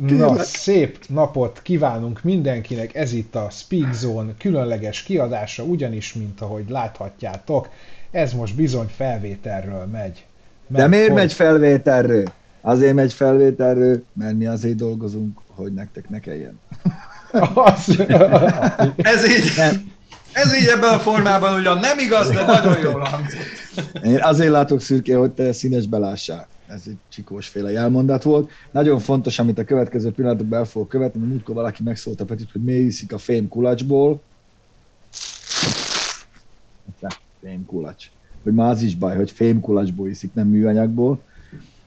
Na, szép napot kívánunk mindenkinek, ez itt a Speak Zone különleges kiadása, ugyanis, mint ahogy láthatjátok, ez most bizony felvételről megy. De miért hogy... megy felvételről? Azért megy felvételről, mert mi azért dolgozunk, hogy nektek ne kelljen. Az... ez így. Nem. Ez így ebben a formában ugyan nem igaz, de nagyon jól hangzott. Én azért látok szürke, hogy te színes belássál ez egy csikósféle jelmondat volt. Nagyon fontos, amit a következő pillanatokban el fogok követni, mert múltkor valaki megszólta Petit, hogy mi iszik a fém kulacsból. Fém kulacs. Hogy már az is baj, hogy fém kulacsból iszik, nem műanyagból.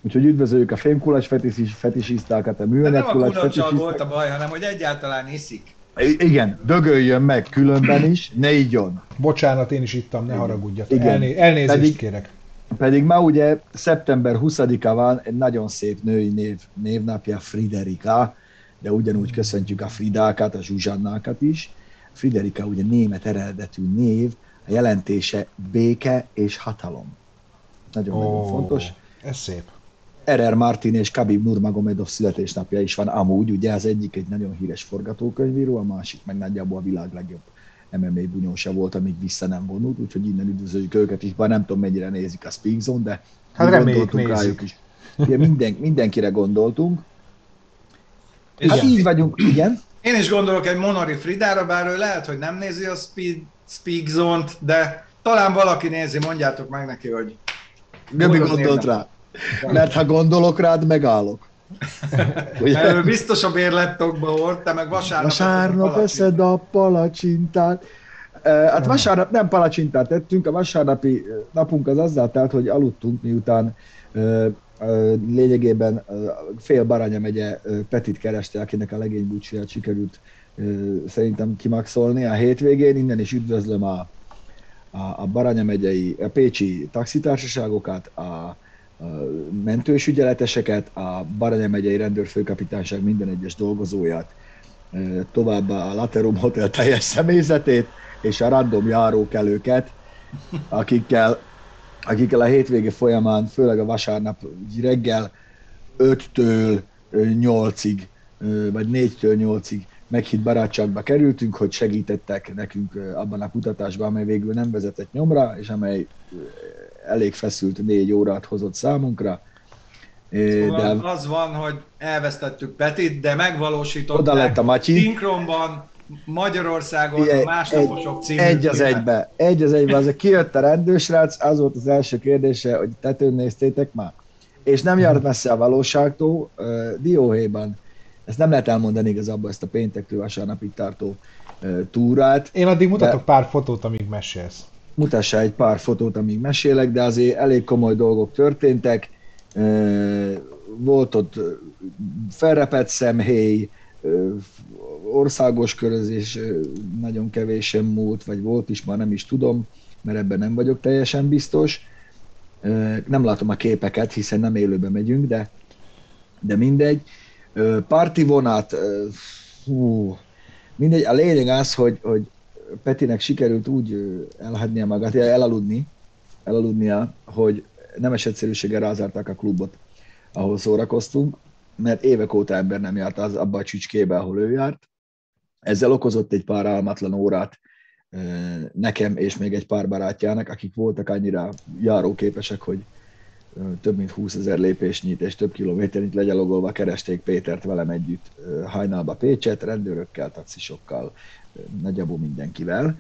Úgyhogy üdvözöljük a fémkulacs fetis, fetisistákat, a műanyag. Nem a volt a baj, hanem hogy egyáltalán iszik. Igen, dögöljön meg különben is, ne igyon. Bocsánat, én is ittam, ne haragudjak. Elné- elnézést Pedig, kérek. Pedig ma ugye szeptember 20-a van, egy nagyon szép női név, névnapja Friderika, de ugyanúgy köszöntjük a Fridákat, a Zsuzsannákat is. Friderika ugye német eredetű név, a jelentése béke és hatalom. Nagyon-nagyon oh, fontos. Ez szép. R.R. Martin és Kabib Nurmagomedov születésnapja is van amúgy, ugye az egyik egy nagyon híres forgatókönyvíró, a másik meg nagyjából a világ legjobb MMA bunyósa volt, amíg vissza nem vonult, úgyhogy innen üdvözöljük őket is, bár nem tudom mennyire nézik a Speak Zone, de hát gondoltunk rájuk is. Ugye minden, mindenkire gondoltunk. És hát így vagyunk, igen. Én is gondolok egy Monori Fridára, bár ő lehet, hogy nem nézi a Speed, Speak Zone-t, de talán valaki nézi, mondjátok meg neki, hogy... Göbi gondolt rá. Mert ha gondolok rád, megállok. Ugye? biztos a bérlettokba volt, te meg vasárnap... Vasárnap eszed a palacsintát. Hát vasárnap nem palacsintát tettünk, a vasárnapi napunk az azzal telt, hogy aludtunk, miután lényegében fél Baranya megye Petit kereste, akinek a legénybúcsúját sikerült szerintem kimaxolni a hétvégén. Innen is üdvözlöm a, a, a Baranya megyei, a pécsi taxitársaságokat, a mentős ügyeleteseket, a Baranya megyei rendőrfőkapitányság minden egyes dolgozóját, továbbá a Laterum Hotel teljes személyzetét, és a random járókelőket, akikkel, akikkel a hétvége folyamán, főleg a vasárnap reggel 5-től 8-ig, vagy 4-től 8-ig meghitt barátságba kerültünk, hogy segítettek nekünk abban a kutatásban, amely végül nem vezetett nyomra, és amely elég feszült négy órát hozott számunkra. Szóval de az van, hogy elvesztettük Petit, de megvalósították oda lett a Matyi. szinkronban, Magyarországon Igen, a másnaposok című Egy az egybe, egy az egybe, az kijött a rendőrsrác, az volt az első kérdése, hogy tetőn néztétek már. És nem járt messze a valóságtól, uh, Dióhéjban, ezt nem lehet elmondani igazából ezt a péntektől vasárnapig tartó uh, túrát. Én addig mutatok de... pár fotót, amíg mesélsz mutassa egy pár fotót, amíg mesélek, de azért elég komoly dolgok történtek. Volt ott felrepett szemhéj, országos körözés nagyon kevésen múlt, vagy volt is, már nem is tudom, mert ebben nem vagyok teljesen biztos. Nem látom a képeket, hiszen nem élőben megyünk, de, de mindegy. Parti vonat, hú, mindegy, a lényeg az, hogy, hogy Petinek sikerült úgy elhagynia magát, elaludni, elaludnia, hogy nemes egyszerűséggel rázárták a klubot, ahol szórakoztunk, mert évek óta ember nem járt az, abba a csücskébe, ahol ő járt. Ezzel okozott egy pár álmatlan órát nekem és még egy pár barátjának, akik voltak annyira járóképesek, hogy több mint 20 ezer lépésnyit és több kilométernyit legyalogolva keresték Pétert velem együtt hajnalba Pécset, rendőrökkel, taxisokkal, nagyjából mindenkivel,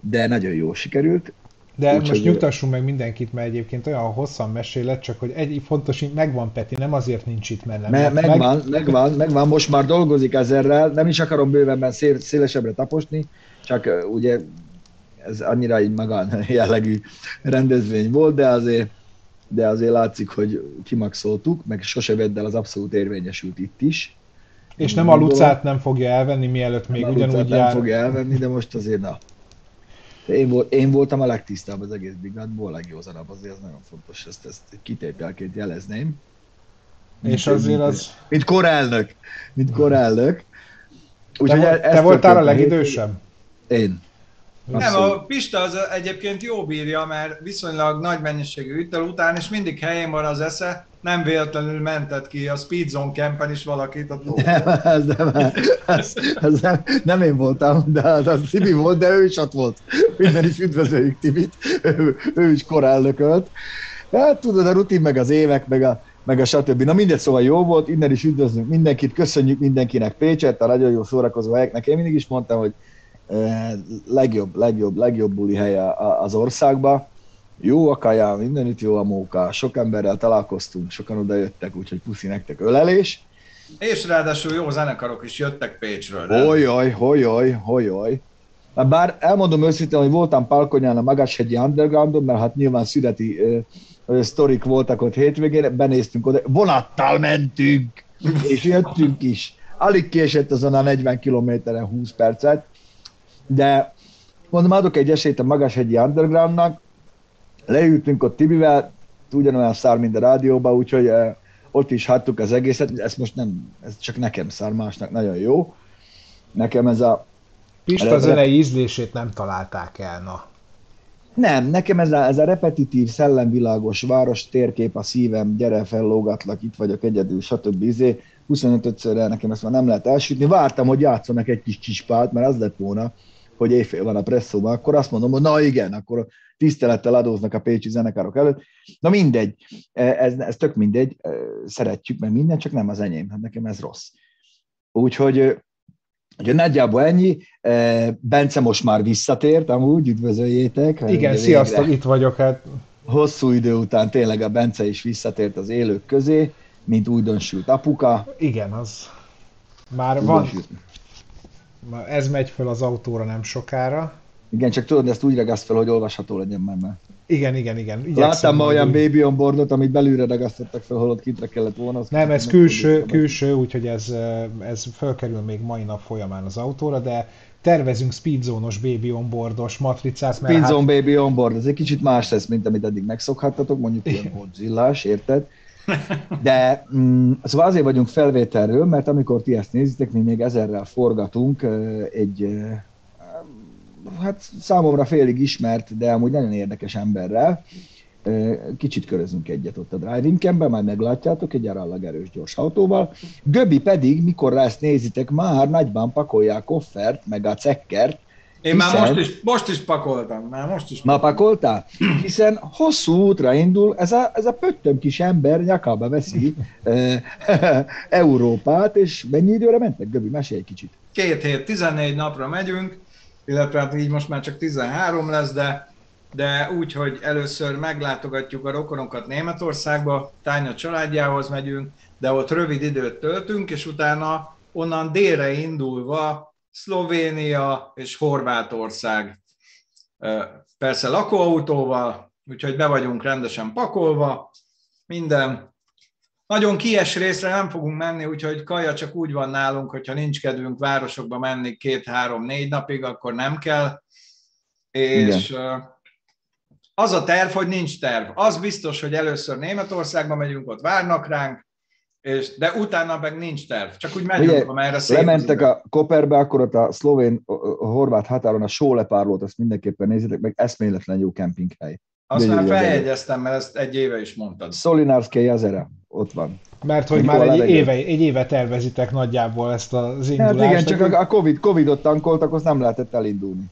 de nagyon jó sikerült. De Úgy, most hogy... nyugtassunk meg mindenkit, mert egyébként olyan hosszan mesélet, csak hogy egy fontos, megvan Peti, nem azért nincs itt, mert nem. Me- megvan, meg... megvan, megvan, most már dolgozik ezerrel, nem is akarom bővebben szél, szélesebbre taposni, csak ugye ez annyira egy magán jellegű rendezvény volt, de azért, de azért látszik, hogy kimaxoltuk, meg sose vedd el az abszolút érvényesült itt is. És nem a Lucát nem fogja elvenni, mielőtt még ugyanúgy jár. nem fogja elvenni, de most azért na. Én, volt, én voltam a legtisztább az egész brigádból, a legjózanabb, azért ez nagyon fontos, ezt, ezt kitételként jelezném. Mint, és azért mint, az... Mint korelnök. Mint korelnök. Úgy, te, te voltál a legidősebb? Én. Nem, a Pista az egyébként jó bírja, mert viszonylag nagy mennyiségű ütel után, és mindig helyén van az esze, nem véletlenül mentett ki a Speedzone campen is valakit a tó. Nem, ez nem, ez, ez nem, nem én voltam, de az, az Tibi volt, de ő is ott volt. Minden is üdvözöljük Tibit, ő, ő is korálnökölt. Hát tudod, a rutin, meg az évek, meg a, meg a stb. Na mindegy, szóval jó volt, innen is üdvözlünk mindenkit, köszönjük mindenkinek Pécset, a nagyon jó szórakozó helyeknek. Én mindig is mondtam, hogy legjobb, legjobb, legjobb buli hely az országba. Jó a kaja, mindenütt jó a móka, sok emberrel találkoztunk, sokan oda jöttek, úgyhogy puszi nektek ölelés. És ráadásul jó zenekarok is jöttek Pécsről. Hojaj, hojaj, hojaj. Bár elmondom őszintén, hogy voltam Palkonyán a Magashegyi Undergroundon, mert hát nyilván születi sztorik voltak ott hétvégén, benéztünk oda, vonattal mentünk, és jöttünk is. Alig késett azon a 40 kilométeren 20 percet, de mondom, adok egy esélyt a Magashegyi Undergroundnak, leültünk ott Tibivel, ugyanolyan szár, mint a rádióban, úgyhogy eh, ott is hattuk az egészet, ez most nem, ez csak nekem szár, másnak nagyon jó. Nekem ez a... Pista zenei ízlését nem találták el, na. Nem, nekem ez a, ez a repetitív, szellemvilágos város térkép a szívem, gyere fellógatlak, itt vagyok egyedül, stb. Izé, 25-szörre nekem ezt már nem lehet elsütni. Vártam, hogy játszanak egy kis csispát, mert az lett volna, hogy éjfél van a presszóban, akkor azt mondom, hogy na igen, akkor tisztelettel adóznak a pécsi zenekarok előtt. Na mindegy, ez, ez tök mindegy, szeretjük, mert minden, csak nem az enyém, hát nekem ez rossz. Úgyhogy Ugye nagyjából ennyi. Bence most már visszatért, amúgy üdvözöljétek. Igen, sziasztok, itt vagyok. Hát. Hosszú idő után tényleg a Bence is visszatért az élők közé, mint újdonsült apuka. Igen, az már van. Ez megy föl az autóra nem sokára. Igen, csak tudod, ezt úgy regaszt fel, hogy olvasható legyen már. már. Igen, igen, igen. Igyekszem Láttam ma olyan úgy... baby on boardot, amit belülre ragasztottak fel, holott kintre kellett volna. Nem, ez külső, külső, úgyhogy ez, ez fölkerül még mai nap folyamán az autóra, de tervezünk speedzónos baby on boardos matricát. Speedzone hát... baby on board, ez egy kicsit más lesz, mint amit eddig megszokhattatok, mondjuk ilyen Godzillás, érted? De mm, szóval azért vagyunk felvételről, mert amikor ti ezt nézitek, mi még ezerrel forgatunk egy hát számomra félig ismert, de amúgy nagyon érdekes emberrel. Kicsit körözünk egyet ott a driving campben, majd meglátjátok, egy arallag erős gyors autóval. Göbi pedig, mikor ezt nézitek, már nagyban pakolják koffert, meg a cekkert, én hiszen... már most is, most is pakoltam, már most is pakoltam. Ma pakoltál? Hiszen hosszú útra indul, ez a, ez a pöttöm kis ember nyakába veszi Európát, és mennyi időre mentek, Göbi? Mesélj egy kicsit. Két hét, 14 napra megyünk, illetve hát így most már csak 13 lesz, de, de úgy, hogy először meglátogatjuk a rokonokat Németországba, Tánya családjához megyünk, de ott rövid időt töltünk, és utána onnan délre indulva Szlovénia és Horvátország. Persze lakóautóval, úgyhogy be vagyunk rendesen pakolva, minden. Nagyon kies részre nem fogunk menni, úgyhogy kaja csak úgy van nálunk, hogyha nincs kedvünk városokba menni két-három-négy napig, akkor nem kell. És Igen. az a terv, hogy nincs terv. Az biztos, hogy először Németországba megyünk, ott várnak ránk, és, de utána meg nincs terv. Csak úgy megyünk, Ugye, amerre szép Lementek a Koperbe, akkor ott a szlovén, a horvát határon a sólepárlót, azt mindenképpen nézzétek meg, eszméletlen jó kempinghely. Azt már feljegyeztem, mert ezt egy éve is mondtad. Szolinársky jezere, ott van. Mert hogy már egy éve, egy éve tervezitek nagyjából ezt az indulást. Hát igen, csak a, a COVID, Covid-ot tankoltak, az nem lehetett elindulni.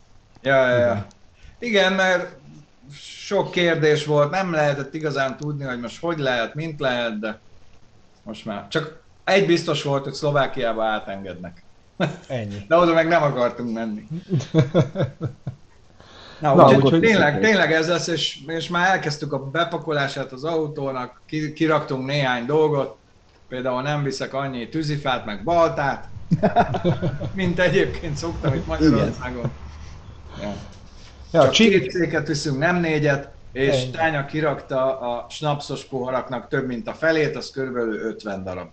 Ja, ja, ja. Igen, mert sok kérdés volt, nem lehetett igazán tudni, hogy most hogy lehet, mint lehet, de most már. Csak egy biztos volt, hogy Szlovákiába átengednek. Ennyi. De oda meg nem akartunk menni. Na, Na úgyhogy tényleg, tényleg ez lesz, és, és már elkezdtük a bepakolását az autónak, kiraktunk néhány dolgot, például nem viszek annyi tűzifát, meg baltát, mint egyébként szoktam itt Magyarországon. Ja. Ja, Csak két széket viszünk, nem négyet, és Ennyi. Tánya kirakta a snapszos poharaknak több mint a felét, az körülbelül 50 darab.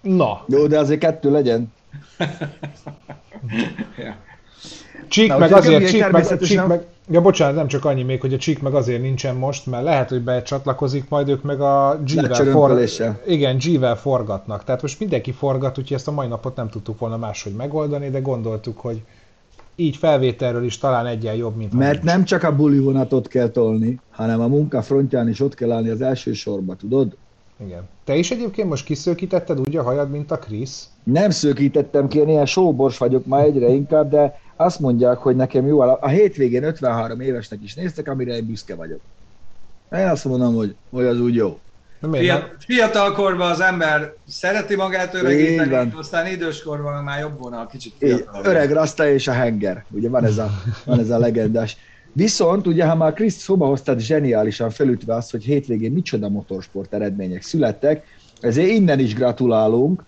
Na. Jó, de azért kettő legyen. ja. Csík Na, meg azért, csík meg, csík meg, ja bocsánat, nem csak annyi még, hogy a csík meg azért nincsen most, mert lehet, hogy becsatlakozik, majd ők meg a G-vel, for, igen, G-vel forgatnak. Tehát most mindenki forgat, úgyhogy ezt a mai napot nem tudtuk volna máshogy megoldani, de gondoltuk, hogy így felvételről is talán egyen jobb, mint Mert nem csak a buli vonatot kell tolni, hanem a munka frontján is ott kell állni az első sorba, tudod? Igen. Te is egyébként most kiszökítetted úgy a hajad, mint a Krisz? Nem szökítettem ki, én ilyen sóbors vagyok már egyre inkább, de azt mondják, hogy nekem jó. A hétvégén 53 évesnek is néztek, amire én büszke vagyok. Én azt mondom, hogy, hogy az úgy jó. Fiat, fiatal korban az ember szereti magát öregíteni, aztán időskorban már jobb volna a kicsit fiatalabb. Öreg Rasta és a Henger, ugye van ez a, van ez a legendás. Viszont ugye, ha már Kriszt szóba hoztad zseniálisan felütve azt, hogy hétvégén micsoda motorsport eredmények születtek, ezért innen is gratulálunk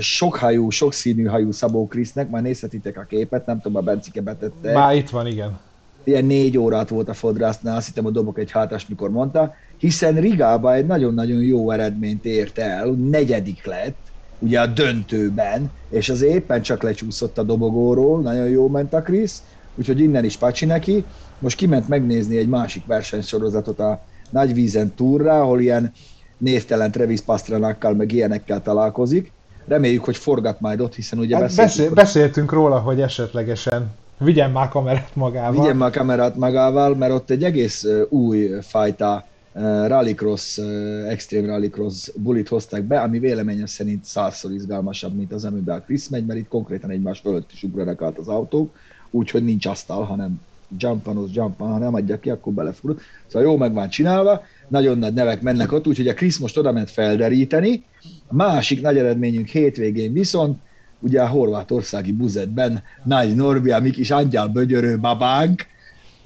sokhajú, sokszínű hajú Szabó Krisznek, már nézhetitek a képet, nem tudom, a Bencike betette. Már itt van, igen. Ilyen négy órát volt a fodrásznál, azt hittem, hogy dobok egy hátás, mikor mondta, hiszen Rigába egy nagyon-nagyon jó eredményt ért el, negyedik lett, ugye a döntőben, és az éppen csak lecsúszott a dobogóról, nagyon jó ment a Krisz, úgyhogy innen is pacsi neki. Most kiment megnézni egy másik versenysorozatot a Nagyvízen túrra, ahol ilyen névtelen Travis Pastranakkal, meg ilyenekkel találkozik. Reméljük, hogy forgat majd ott, hiszen ugye hát beszéltünk, beszél, beszéltünk róla, hogy esetlegesen vigyen már kamerát magával. Vigyen már kamerát magával, mert ott egy egész új fajta rallycross, extreme rallycross bulit hozták be, ami véleményem szerint százszor izgalmasabb, mint az, amiben a Chris megy, mert itt konkrétan egymás fölött is ugranak át az autók, úgyhogy nincs asztal, hanem jump jump ha nem adja ki, akkor belefúr. Szóval jó meg van csinálva, nagyon nagy nevek mennek ott, úgyhogy a Krisz most oda ment felderíteni. A másik nagy eredményünk hétvégén viszont, ugye a horvátországi buzetben Nagy Norbi, a mi kis angyal bögyörő babánk,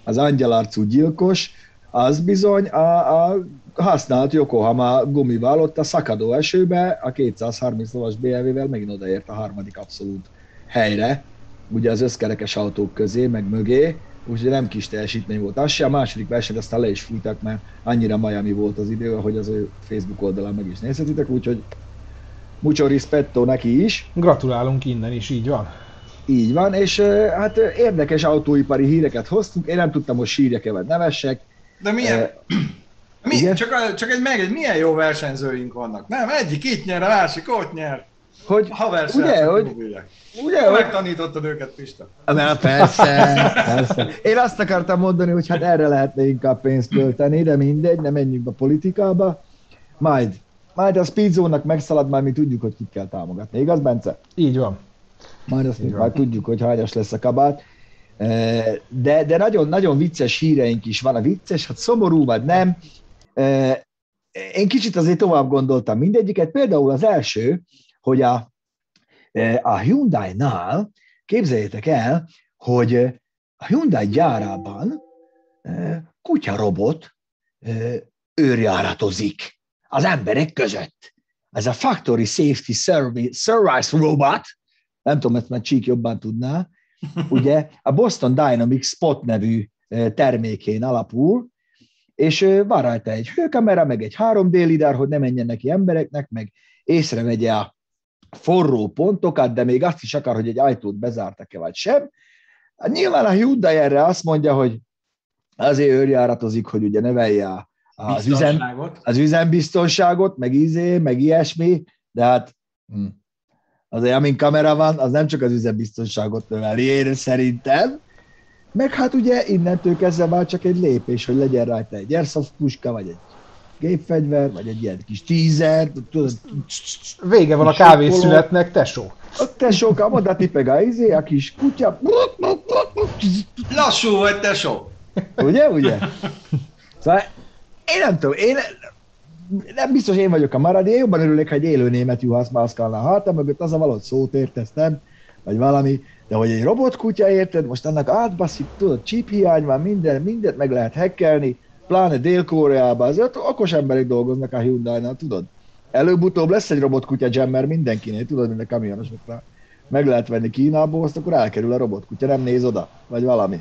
az angyalarcú gyilkos, az bizony a, a használt Yokohama gumival ott a szakadó esőbe, a 230 lovas BMW-vel megint odaért a harmadik abszolút helyre, ugye az összkerekes autók közé, meg mögé, úgyhogy nem kis teljesítmény volt. Az se, a második versenyt aztán le is fújtak, mert annyira Miami volt az idő, hogy az ő Facebook oldalán meg is nézhetitek, úgyhogy mucho rispetto neki is. Gratulálunk innen is, így van. Így van, és hát érdekes autóipari híreket hoztunk, én nem tudtam, hogy sírjak-e vagy nevessek. De milyen, mi, csak, csak egy meg, egy milyen jó versenyzőink vannak. Nem, egyik itt nyer, a másik ott nyer. Hogy, ugye, hogy, Ugye, hogy... Megtanítottad őket, Pista. Na, persze, persze. Én azt akartam mondani, hogy hát erre lehetne inkább pénzt költeni, de mindegy, nem menjünk a politikába. Majd, majd a Speedzone-nak megszalad, már mi tudjuk, hogy kit kell támogatni. Igaz, Bence? Így van. Majd azt Így majd tudjuk, hogy hányas lesz a kabát. De, de nagyon, nagyon vicces híreink is van. A vicces, hát szomorú vagy nem. Én kicsit azért tovább gondoltam mindegyiket. Például az első, hogy a a Hyundai-nál képzeljétek el, hogy a Hyundai gyárában kutyarobot őrjáratozik az emberek között. Ez a Factory Safety Service, Service Robot, nem tudom, ezt már Csík jobban tudná, ugye a Boston Dynamics Spot nevű termékén alapul, és van rajta egy hőkamera, meg egy 3D lidar, hogy ne menjen neki embereknek, meg észrevegye a forró pontokat, de még azt is akar, hogy egy ajtót bezártak-e vagy sem. Nyilván a Hyundai erre azt mondja, hogy azért őrjáratozik, hogy ugye növelje az, üzem, az üzembiztonságot, meg izé, meg ilyesmi, de hát hm, azért amin kamera van, az nem csak az üzembiztonságot növeli, én szerintem, meg hát ugye innentől kezdve már csak egy lépés, hogy legyen rajta egy airsoft puska, vagy egy gépfegyver, vagy egy ilyen kis tízer, tudod. Vége van a kávészületnek, tesó. A tesó, oda tipeg a izé, a kis kutya. Lassú vagy, tesó. Ugye, ugye? Szóval én nem tudom, én nem biztos én vagyok a marad, én jobban örülök, ha egy élő német juhász mászkálna a hátam mögött, az a valahogy szót érteztem, vagy valami, de hogy egy robotkutya érted, most annak átbaszik, tudod, chip hiány van, minden, mindent meg lehet hackelni, pláne Dél-Koreában, azért okos emberek dolgoznak a Hyundai-nál, tudod? Előbb-utóbb lesz egy robotkutya jammer mindenkinél, tudod, mint a kamionosoknál. Meg lehet venni Kínából, azt akkor elkerül a robotkutya, nem néz oda, vagy valami.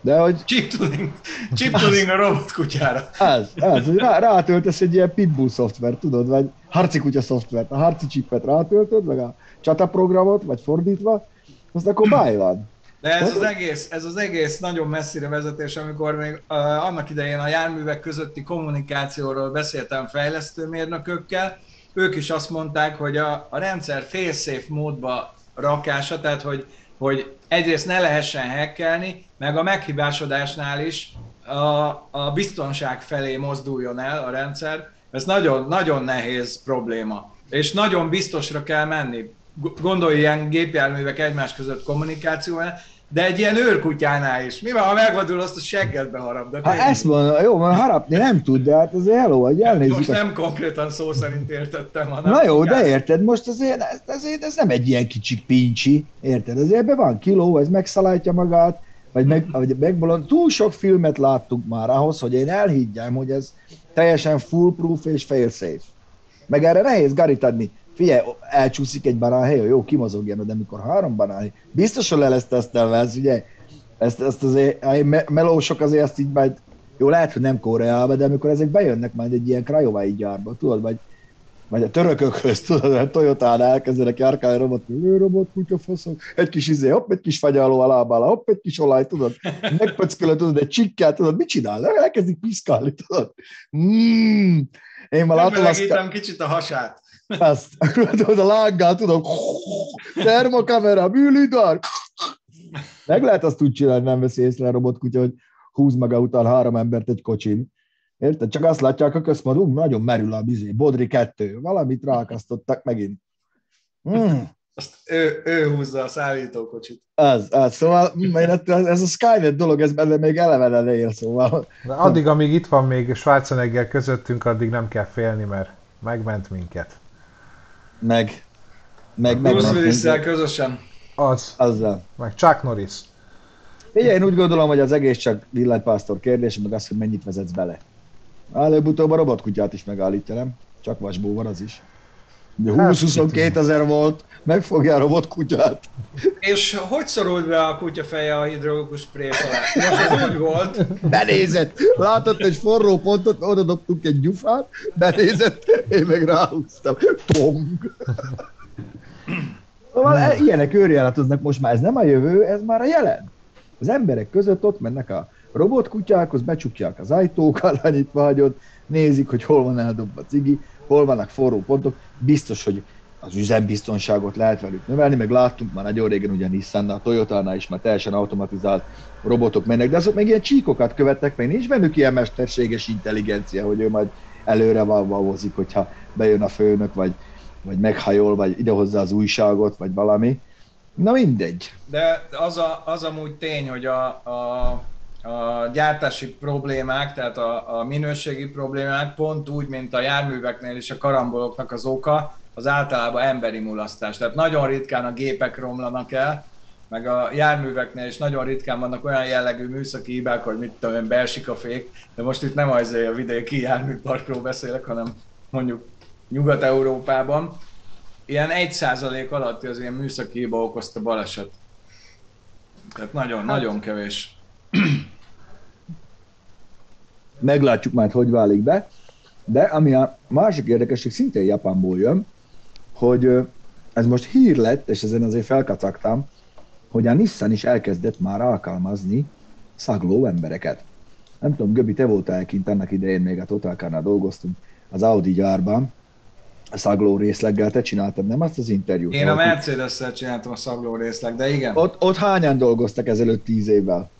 De hogy... Chip tuning, chip tuning a robotkutyára. Ez, ez, hogy rá, rátöltesz egy ilyen pitbull szoftvert, tudod, vagy harci kutya szoftvert, a harci chipet rátöltöd, meg a csataprogramot, vagy fordítva, azt akkor báj van. De ez az, egész, ez az egész nagyon messzire vezetés, amikor még uh, annak idején a járművek közötti kommunikációról beszéltem fejlesztőmérnökökkel, ők is azt mondták, hogy a, a rendszer fail-safe módba rakása, tehát hogy hogy egyrészt ne lehessen hackelni, meg a meghibásodásnál is a, a biztonság felé mozduljon el a rendszer. Ez nagyon, nagyon nehéz probléma. És nagyon biztosra kell menni. Gondolj ilyen gépjárművek egymás között kommunikációval, de egy ilyen őrkutyánál is. Mi van, ha megvadul, azt a seggedbe harap? De ha ezt mondom, jó, mert harapni nem tud, de hát azért hello, hogy elnézzük. Most nem konkrétan szó szerint értettem, hanem... Na jó, de érted, most azért, azért ez nem egy ilyen kicsik pincsi, érted? Azért ebben van kiló, ez megszalátja magát, vagy, meg, vagy megbolond. Túl sok filmet láttunk már ahhoz, hogy én elhiggyem, hogy ez teljesen foolproof és fail-safe. Meg erre nehéz garit adni figyelj, elcsúszik egy banánhely, jó, kimozogjon, de amikor három banánhely, biztos, hogy le lesz tesztelve, ez ugye, ezt, ezt azért, a melósok azért ezt így majd, jó, lehet, hogy nem Koreába, de amikor ezek bejönnek majd egy ilyen krajovai gyárba, tudod, vagy, vagy a törökökhöz, tudod, a Toyotán elkezdenek járkálni robot, robot, kutya, faszom, egy kis izé, hopp, egy kis fagyaló a lábára, hopp, egy kis olaj, tudod, megpöckölöd, tudod, egy csikkel, tudod, mit csinál? Elkezdik piszkálni, tudod. Mm. Én már látom azt... kicsit a hasát. Azt, tudod, a lággál, tudom, termokamera, műlidar. Meg lehet azt úgy csinálni, nem veszi észre a robotkutya, hogy húz maga után három embert egy kocsin. Érted? Csak azt látják a központban, nagyon merül a bizé, Bodri kettő, valamit rákasztottak megint. Mm. Azt ő, ő húzza a szállítókocsit. Az, az, szóval mm, ez a Skynet dolog, ez benne még eleve él, szóval. De addig, amíg itt van még Schwarzenegger közöttünk, addig nem kell félni, mert megment minket meg... meg Bruce willis közösen. Az. Azzal. Meg Chuck Norris. Ugye, én úgy gondolom, hogy az egész csak villanypásztor kérdés, meg az, hogy mennyit vezetsz bele. Előbb-utóbb a robotkutyát is megállítja, nem? Csak vasbó van az is. 20-22 hát, ezer volt, megfogja a robotkutyát. És hogy szorult be a kutya feje a hidrológus spré alá? Most úgy volt. Benézett. Látott egy forró pontot, oda dobtunk egy gyufát, benézett, én meg ráhúztam. Tong. Szóval hmm. ilyenek őrjáratoznak most már, ez nem a jövő, ez már a jelen. Az emberek között ott mennek a robotkutyákhoz, becsukják az ajtókat, annyit vágyod, nézik, hogy hol van eldobva a cigi, hol vannak forró pontok, biztos, hogy az üzembiztonságot lehet velük növelni, meg láttunk már nagyon régen ugye nissan a Toyota-nál is már teljesen automatizált robotok mennek, de azok meg ilyen csíkokat követnek, meg nincs bennük ilyen mesterséges intelligencia, hogy ő majd előre valvozik, hogyha bejön a főnök, vagy, vagy meghajol, vagy idehozza az újságot, vagy valami. Na mindegy. De az, a, az amúgy tény, hogy a, a a gyártási problémák, tehát a, a minőségi problémák pont úgy, mint a járműveknél és a karamboloknak az oka, az általában emberi mulasztás. Tehát nagyon ritkán a gépek romlanak el, meg a járműveknél is nagyon ritkán vannak olyan jellegű műszaki hibák, hogy mit tudom én, beesik a fék, de most itt nem az a vidéki járműparkról beszélek, hanem mondjuk Nyugat-Európában. Ilyen 1% alatti az ilyen műszaki hiba okozta baleset. Tehát nagyon, hát, nagyon kevés. meglátjuk majd, hogy válik be. De ami a másik érdekesség szintén Japánból jön, hogy ez most hír lett, és ezen azért felkacagtam, hogy a Nissan is elkezdett már alkalmazni szagló embereket. Nem tudom, Göbi, te voltál kint annak idején, még a Total dolgoztunk az Audi gyárban, a szagló részleggel, te csináltad, nem azt az interjút? Én a Mercedes-szel csináltam a szagló részleg, de igen. Ott, ott hányan dolgoztak ezelőtt tíz évvel?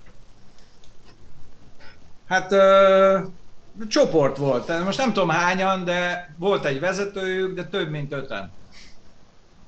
Hát ö, csoport volt, most nem tudom hányan, de volt egy vezetőjük, de több mint öten.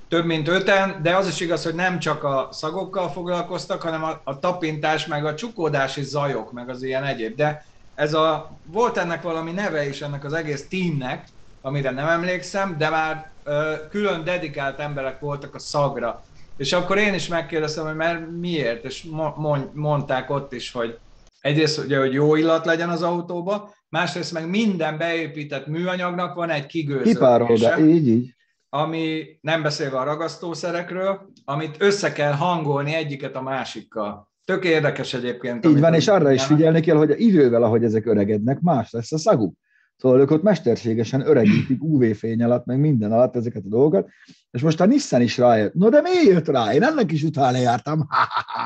Több mint öten, de az is igaz, hogy nem csak a szagokkal foglalkoztak, hanem a, a tapintás, meg a csukódási zajok, meg az ilyen egyéb. De ez a, volt ennek valami neve is ennek az egész teamnek, amire nem emlékszem, de már ö, külön dedikált emberek voltak a szagra. És akkor én is megkérdeztem, hogy mert miért, és mo- mondták ott is, hogy egyrészt ugye, hogy jó illat legyen az autóba, másrészt meg minden beépített műanyagnak van egy kigőzőlése. így, így. Ami nem beszélve a ragasztószerekről, amit össze kell hangolni egyiket a másikkal. Tök érdekes egyébként. Így van, és arra is figyelni kell, hogy idővel, ahogy ezek öregednek, más lesz a szaguk. Szóval ők ott mesterségesen öregítik UV-fény alatt, meg minden alatt ezeket a dolgokat, és most a Nissan is rájött. No de miért jött rá? Én ennek is utána jártam.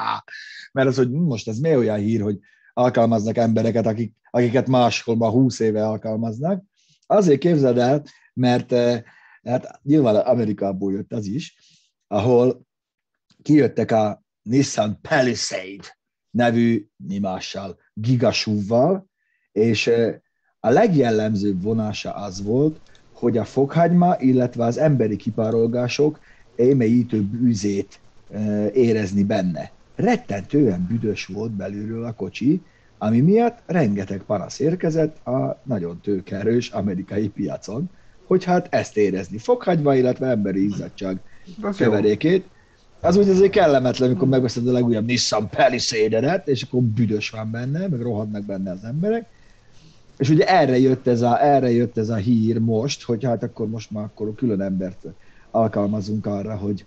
Mert az, hogy most ez mi olyan hír, hogy alkalmaznak embereket, akik, akiket máshol már 20 éve alkalmaznak. Azért képzeld el, mert eh, hát nyilván Amerikából jött az is, ahol kijöttek a, Nissan Palisade nevű mi mással gigasúvval, és a legjellemzőbb vonása az volt, hogy a fokhagyma, illetve az emberi kipárolgások émeítő bűzét érezni benne. Rettentően büdös volt belülről a kocsi, ami miatt rengeteg panasz érkezett a nagyon tőkerős amerikai piacon, hogy hát ezt érezni. Fokhagyma, illetve emberi izzadság keverékét. Az úgy azért kellemetlen, amikor megveszed a legújabb Nissan Palisade-et, és akkor büdös van benne, meg rohadnak benne az emberek. És ugye erre jött ez a, erre jött ez a hír most, hogy hát akkor most már akkor külön embert alkalmazunk arra, hogy,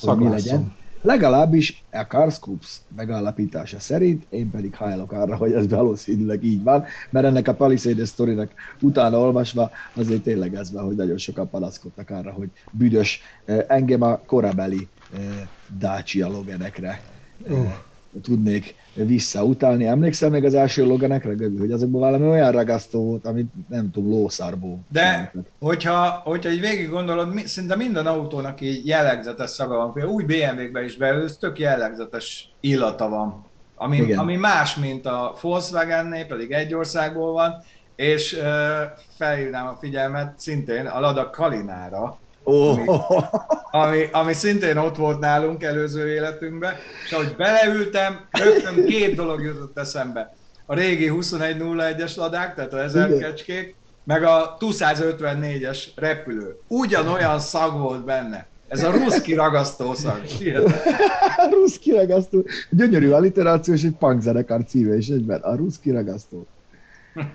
hogy mi legyen. Legalábbis a Carscoops megállapítása szerint, én pedig hajlok arra, hogy ez valószínűleg így van, mert ennek a Palisades sztorinak utána olvasva azért tényleg ez van, hogy nagyon sokan panaszkodtak arra, hogy büdös engem a korabeli Dacia logenekre uh tudnék visszautalni. Emlékszel még az első Loganekre, Göbi, hogy azokban valami olyan ragasztó volt, amit nem tudom, lószarból. De hogyha, hogyha így végig gondolod, szinte minden autónak így jellegzetes szaga van. Például új BMW-kben is belül, tök jellegzetes illata van. Ami, ami más, mint a Volkswagen-nél, pedig egy országból van, és uh, felhívnám a figyelmet szintén a Lada Kalinára, Oh. Ami, ami, ami szintén ott volt nálunk előző életünkben, és ahogy beleültem, rögtön két dolog jutott eszembe. A régi 2101-es ladák, tehát a 1000 Igen. kecskék, meg a 254-es repülő. Ugyanolyan szag volt benne. Ez a ruszki ragasztó szag. ruszki ragasztó. Gyönyörű alliteráció, és egy punk zenekar címe is egyben. A ruszki ragasztó.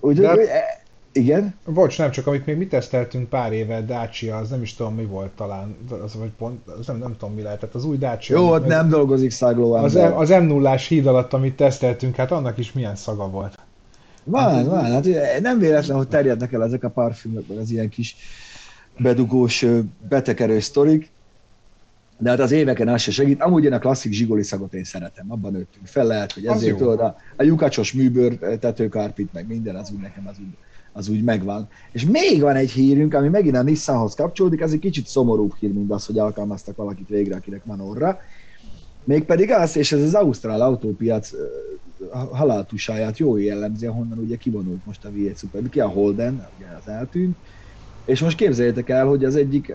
Úgyhogy De... Igen? Bocs, nem csak amit még mi teszteltünk pár éve, Dacia, az nem is tudom mi volt talán, az, vagy pont, az nem, nem tudom mi lehetett, az új Dacia. Jó, ott nem dolgozik szagló Az, M, az m 0 híd alatt, amit teszteltünk, hát annak is milyen szaga volt. Van, hát, van, hát nem véletlen, hogy terjednek el ezek a parfümök, meg az ilyen kis bedugós, betekerő sztorik, de hát az éveken az se segít. Amúgy én a klasszik zsigoli szagot én szeretem, abban nőttünk fel, lehet, hogy ezért tudod, a, a lyukacsos műbőr tetőkárpit, meg minden, az úgy nekem az úgy az úgy megvan. És még van egy hírünk, ami megint a Nissanhoz kapcsolódik, ez egy kicsit szomorúbb hír, mint az, hogy alkalmaztak valakit végre, akinek van orra. Mégpedig az, és ez az ausztrál autópiac haláltusáját jó jellemzi, ahonnan ugye kivonult most a V8 Super, ki a Holden, ugye az eltűnt, és most képzeljétek el, hogy az egyik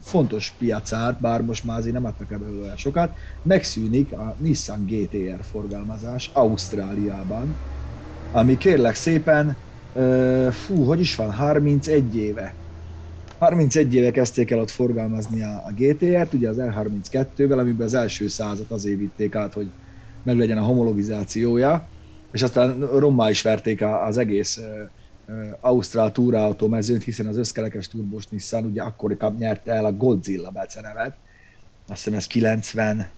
fontos piacát, bár most már azért nem adtak ebből olyan sokat, megszűnik a Nissan GTR forgalmazás Ausztráliában, ami kérlek szépen fú, hogy is van, 31 éve. 31 éve kezdték el ott forgalmazni a, a GTR-t, ugye az R32-vel, amiben az első százat azért vitték át, hogy meg legyen a homologizációja, és aztán rommá is verték az egész Ausztrál túraautó mezőt, hiszen az összkerekes turbos Nissan ugye akkor nyerte el a Godzilla becenevet. Azt hiszem ez 90,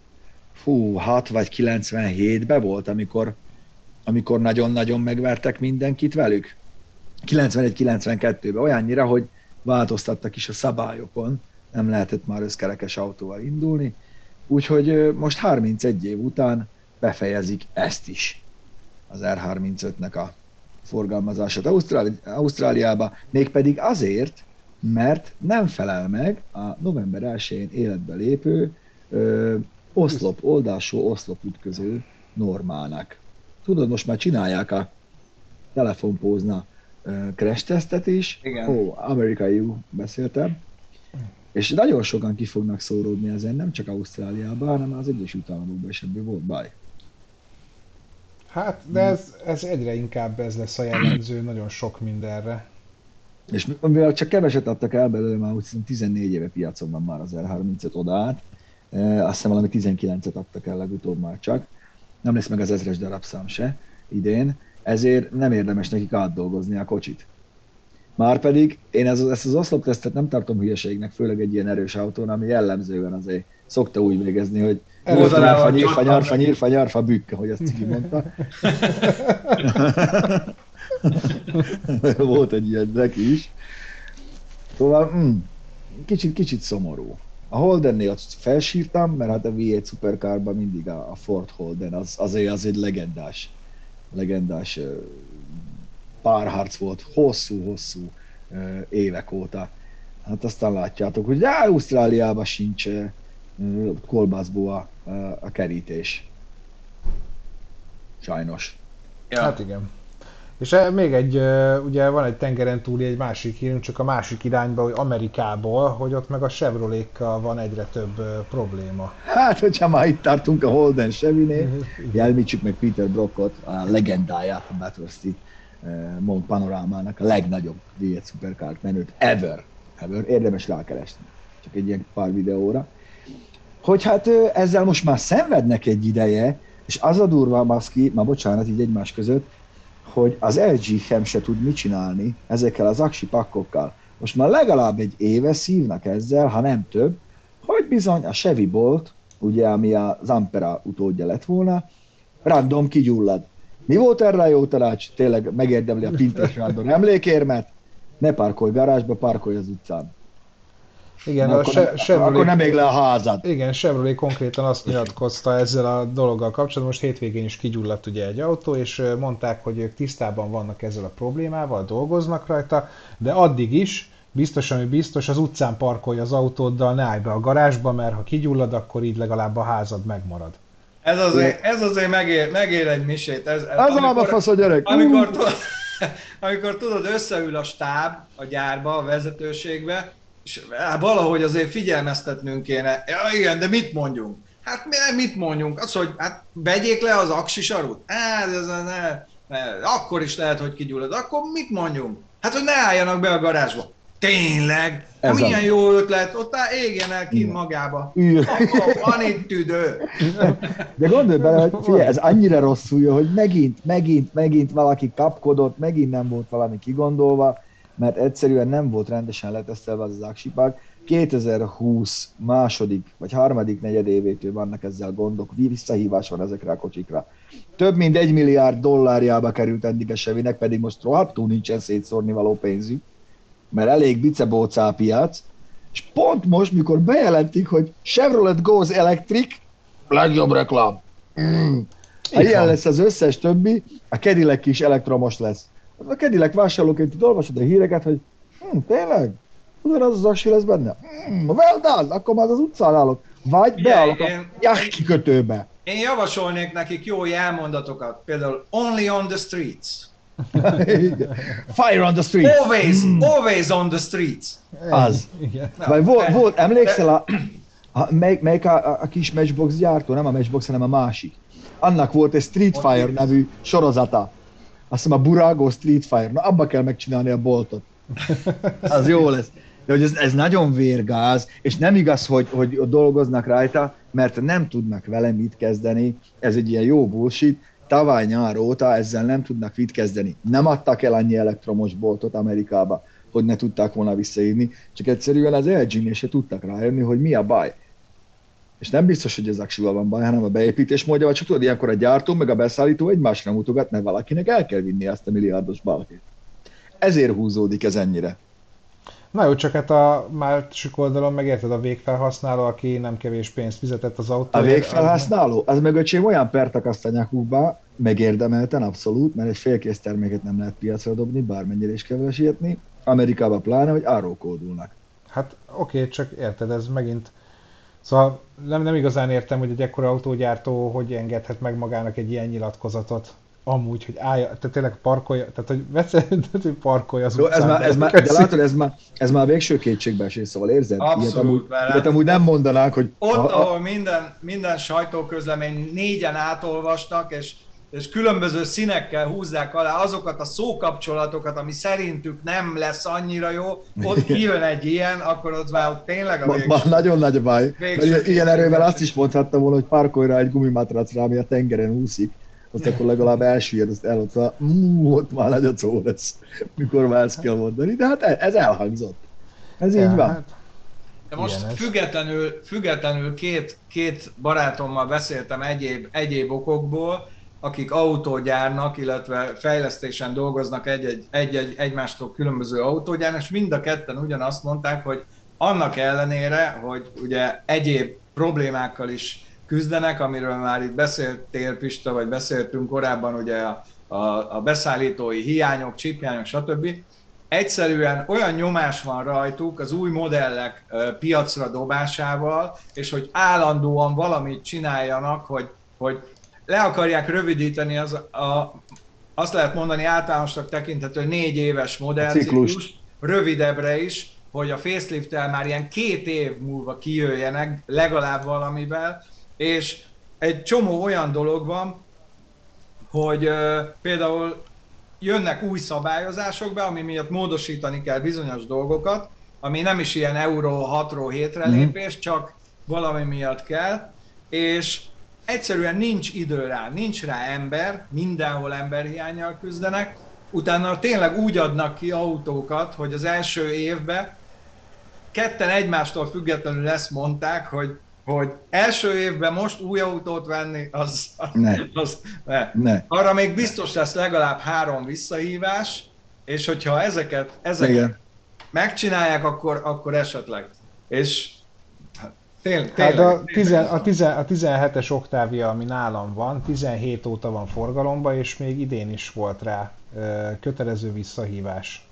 fú, 6 vagy 97-ben volt, amikor, amikor nagyon-nagyon megvertek mindenkit velük. 91-92-ben olyannyira, hogy változtattak is a szabályokon, nem lehetett már összkerekes autóval indulni, úgyhogy most 31 év után befejezik ezt is, az R35-nek a forgalmazását Ausztráli- Ausztráliába, mégpedig azért, mert nem felel meg a november 1-én életbe lépő ö, oszlop, oldalsó oszlop ütköző normának. Tudod, most már csinálják a telefonpózna crash tesztet is. Igen. Ó, amerikai beszéltem. És nagyon sokan ki fognak szóródni ezen, nem csak Ausztráliában, hanem az Egyesült Államokban is ebből volt baj. Hát, de ez, ez egyre inkább ez lesz a jellemző nagyon sok mindenre. És mivel csak keveset adtak el belőle, már úgy 14 éve piacon van már az R35 oda át, azt hiszem valami 19-et adtak el legutóbb már csak, nem lesz meg az ezres darabszám se idén, ezért nem érdemes nekik átdolgozni a kocsit. Márpedig én ez, ezt az oszloptesztet nem tartom hülyeségnek, főleg egy ilyen erős autón, ami jellemzően azért szokta úgy végezni, hogy nyírfa, nyírfa, nyárfa, nyírfa, nyárfa, bükk, ahogy ezt Ciki mondta. Volt egy ilyen neki is. Szóval mm, kicsit, kicsit szomorú. A Holdennél azt felsírtam, mert hát a V8 Supercarban mindig a, a Ford Holden, az, azért az egy legendás legendás párharc volt hosszú-hosszú évek óta. Hát aztán látjátok, hogy Ausztráliában sincs kolbászból a, a kerítés. Sajnos. Ja. Hát igen. És e, még egy, ugye van egy tengeren túli egy másik hírünk, csak a másik irányba, hogy Amerikából, hogy ott meg a Chevrolet-kal van egyre több probléma. Hát, hogyha már itt tartunk a Holden Chevy-nél, jelmítsük meg Peter Brockot, a legendáját a Bathurst Mount Panorámának, a legnagyobb V1 Supercar menőt ever, ever, érdemes rákeresni, csak egy ilyen pár videóra. Hogy hát ezzel most már szenvednek egy ideje, és az a durva, Maszki, ma bocsánat, így egymás között, hogy az LG sem se tud mit csinálni ezekkel az aksi pakkokkal. Most már legalább egy éve szívnak ezzel, ha nem több, hogy bizony a Chevy Bolt, ugye, ami az Ampera utódja lett volna, random kigyullad. Mi volt erre a jó tanács? Tényleg megérdemli a Pintes random emlékérmet? Ne parkolj garázsba, parkolj az utcán. Igen, Na, a akkor, ne, Chevrolet, akkor nem még le a házad. Igen, Chevrolet konkrétan azt nyilatkozta ezzel a dologgal kapcsolatban, most hétvégén is kigyulladt ugye egy autó, és mondták, hogy ők tisztában vannak ezzel a problémával, dolgoznak rajta, de addig is, biztos, ami biztos, az utcán parkolja az autóddal, ne állj be a garázsba, mert ha kigyullad, akkor így legalább a házad megmarad. Ez azért, ez azért megér, megér egy misét. Ez, ez amikor, a fasz a gyerek. Amikor, tudod, amikor tudod, összeül a stáb a gyárba, a vezetőségbe, és hát valahogy azért figyelmeztetnünk kéne. Ja, igen, de mit mondjunk? Hát mit mondjunk? Az, hogy hát vegyék le az aksisarút? Hát ez ne, ne, akkor is lehet, hogy kigyullad. Akkor mit mondjunk? Hát, hogy ne álljanak be a garázsba. Tényleg? Ez ha milyen a... jó ötlet, ott áll, égjen el ki magába. Akkor van itt tüdő. De gondolj bele, hogy figyelj, ez annyira rosszul, hogy megint, megint, megint valaki kapkodott, megint nem volt valami kigondolva, mert egyszerűen nem volt rendesen letesztelve az aksipak. 2020 második vagy harmadik negyedévétől vannak ezzel gondok, visszahívás van ezekre a kocsikra. Több mint egy milliárd dollárjába került eddig a Sevinek, pedig most rohadtul nincsen szétszórni való pénzük, mert elég bicebócá piac, és pont most, mikor bejelentik, hogy Chevrolet Goes Electric, legjobb reklám. Mm. Ha ilyen lesz az összes többi, a Cadillac is elektromos lesz. A Cadillac vásárlóként itt olvasod a híreket, hogy hm, tényleg? Ugyanaz az aksi lesz benne? Hm, well done, akkor már az utcán állok. Vagy beállok a én, kikötőbe. Én javasolnék nekik jó jelmondatokat, például only on the streets. Fire on the streets. Always, mm. always on the streets. Az. Na, Vagy volt, volt, emlékszel a, a, melyik, melyik a, a, a kis Matchbox gyártó, nem a Matchbox, hanem a másik. Annak volt egy Street Fire nevű sorozata azt hiszem a Burago Street Fire, na abba kell megcsinálni a boltot. Az jó lesz. De hogy ez, ez nagyon vérgáz, és nem igaz, hogy, hogy dolgoznak rajta, mert nem tudnak vele mit kezdeni. Ez egy ilyen jó bullshit. Tavaly nyár óta ezzel nem tudnak mit kezdeni. Nem adtak el annyi elektromos boltot Amerikába, hogy ne tudták volna visszaírni, csak egyszerűen az lg se tudtak rájönni, hogy mi a baj. És nem biztos, hogy ez aksival van baj, hanem a beépítés módja, vagy csak tudod, ilyenkor a gyártó meg a beszállító egymásra mutogat, mert valakinek el kell vinni ezt a milliárdos balhét. Ezért húzódik ez ennyire. Na jó, csak hát a másik oldalon megérted a végfelhasználó, aki nem kevés pénzt fizetett az autóért. A végfelhasználó? Az meg öcsém olyan pert akasztanyák húba, megérdemelten abszolút, mert egy félkész terméket nem lehet piacra dobni, bármennyire is kell sietni. Amerikában pláne, hogy árókódulnak. Hát oké, okay, csak érted, ez megint Szóval nem, nem igazán értem, hogy egy ekkora autógyártó hogy engedhet meg magának egy ilyen nyilatkozatot. Amúgy, hogy állja, tehát tényleg parkolja, tehát hogy veszed, hogy parkolja az utcán. Ez már, ez már, de látod, ez már, ez már végső kétségbeesés, szóval érzed? Abszolút, ilyet amúgy, ilyet amúgy nem mondanák, hogy... Ott, a, a... ahol minden, minden sajtóközlemény négyen átolvastak, és és különböző színekkel húzzák alá azokat a szókapcsolatokat, ami szerintük nem lesz annyira jó, ott kijön egy ilyen, akkor ott már tényleg a végső. Ma, nagyon nagy baj. Végső ilyen erővel azt is mondhatta volna, hogy parkolj rá egy gumimatracra, ami a tengeren úszik. Azt akkor legalább elsüllyed, azt el ott, már nagy a szó lesz, mikor már ezt kell mondani. De hát ez elhangzott. Ez így van. Hát, de most függetlenül, függetlenül két, két barátommal beszéltem egyéb, egyéb okokból, akik autógyárnak, illetve fejlesztésen dolgoznak egy-egy, egy-egy egymástól különböző autógyárnak, és mind a ketten ugyanazt mondták, hogy annak ellenére, hogy ugye egyéb problémákkal is küzdenek, amiről már itt beszéltél Pista, vagy beszéltünk korábban, ugye a, a, a beszállítói hiányok, csiphiányok, stb. egyszerűen olyan nyomás van rajtuk az új modellek piacra dobásával, és hogy állandóan valamit csináljanak, hogy, hogy le akarják rövidíteni az, a, azt lehet mondani általánosnak tekinthető négy éves modellciklus, rövidebbre is, hogy a facelift már ilyen két év múlva kijöjjenek legalább valamivel, és egy csomó olyan dolog van, hogy például jönnek új szabályozások be, ami miatt módosítani kell bizonyos dolgokat, ami nem is ilyen euró 6-ról 7-re mhm. lépés, csak valami miatt kell, és egyszerűen nincs idő rá, nincs rá ember, mindenhol emberhiányjal küzdenek, utána tényleg úgy adnak ki autókat, hogy az első évben ketten egymástól függetlenül ezt mondták, hogy hogy első évben most új autót venni, az, ne. az ne. ne. Arra még biztos lesz legalább három visszahívás, és hogyha ezeket, ezeket Igen. megcsinálják, akkor, akkor esetleg. És Tény, hát a, tizen, a, tizen, a 17-es oktávia, ami nálam van, 17 óta van forgalomba, és még idén is volt rá kötelező visszahívás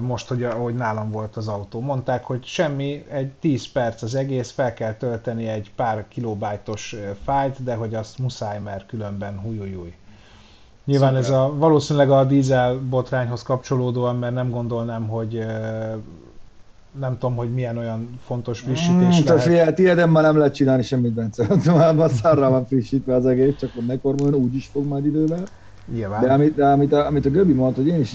most, hogy ahogy nálam volt az autó. Mondták, hogy semmi, egy 10 perc az egész, fel kell tölteni egy pár kilobájtos fájt, de hogy azt muszáj, mert különben hujujúj. Nyilván Szuper. ez a valószínűleg a dízel botrányhoz kapcsolódóan, mert nem gondolnám, hogy nem tudom, hogy milyen olyan fontos frissítés mm, lehet. Figyelj, tiéden már nem lehet csinálni semmit, Bence. Már szarra van frissítve az egész, csak ne kormoljon, úgy is fog majd idővel. Nyilván. De amit, de amit, a, amit a Göbi mondta, hogy én is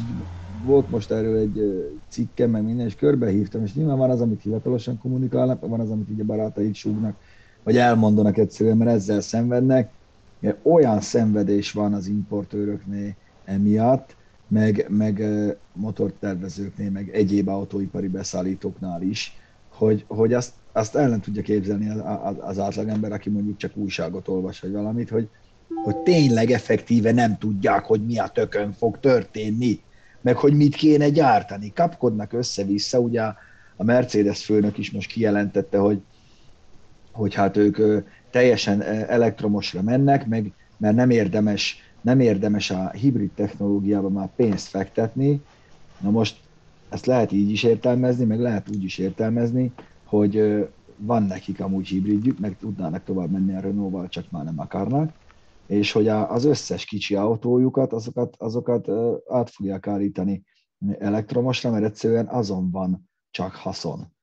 volt most erről egy cikkem, meg minden, és körbehívtam, és nyilván van az, amit hivatalosan kommunikálnak, van az, amit így a barátaik súgnak, vagy elmondanak egyszerűen, mert ezzel szenvednek. Olyan szenvedés van az importőröknél emiatt, meg, meg motortervezőknél, meg egyéb autóipari beszállítóknál is, hogy, hogy azt, azt el nem tudja képzelni az, az átlagember, aki mondjuk csak újságot olvas, vagy valamit, hogy, hogy tényleg effektíve nem tudják, hogy mi a tökön fog történni meg hogy mit kéne gyártani. Kapkodnak össze-vissza, ugye a Mercedes főnök is most kijelentette, hogy, hogy hát ők teljesen elektromosra mennek, meg mert nem érdemes, nem érdemes a hibrid technológiába már pénzt fektetni. Na most ezt lehet így is értelmezni, meg lehet úgy is értelmezni, hogy van nekik amúgy hibridjük, meg tudnának tovább menni a Renault-val, csak már nem akarnak és hogy az összes kicsi autójukat, azokat, azokat át fogják állítani elektromosra, mert egyszerűen azon van csak haszon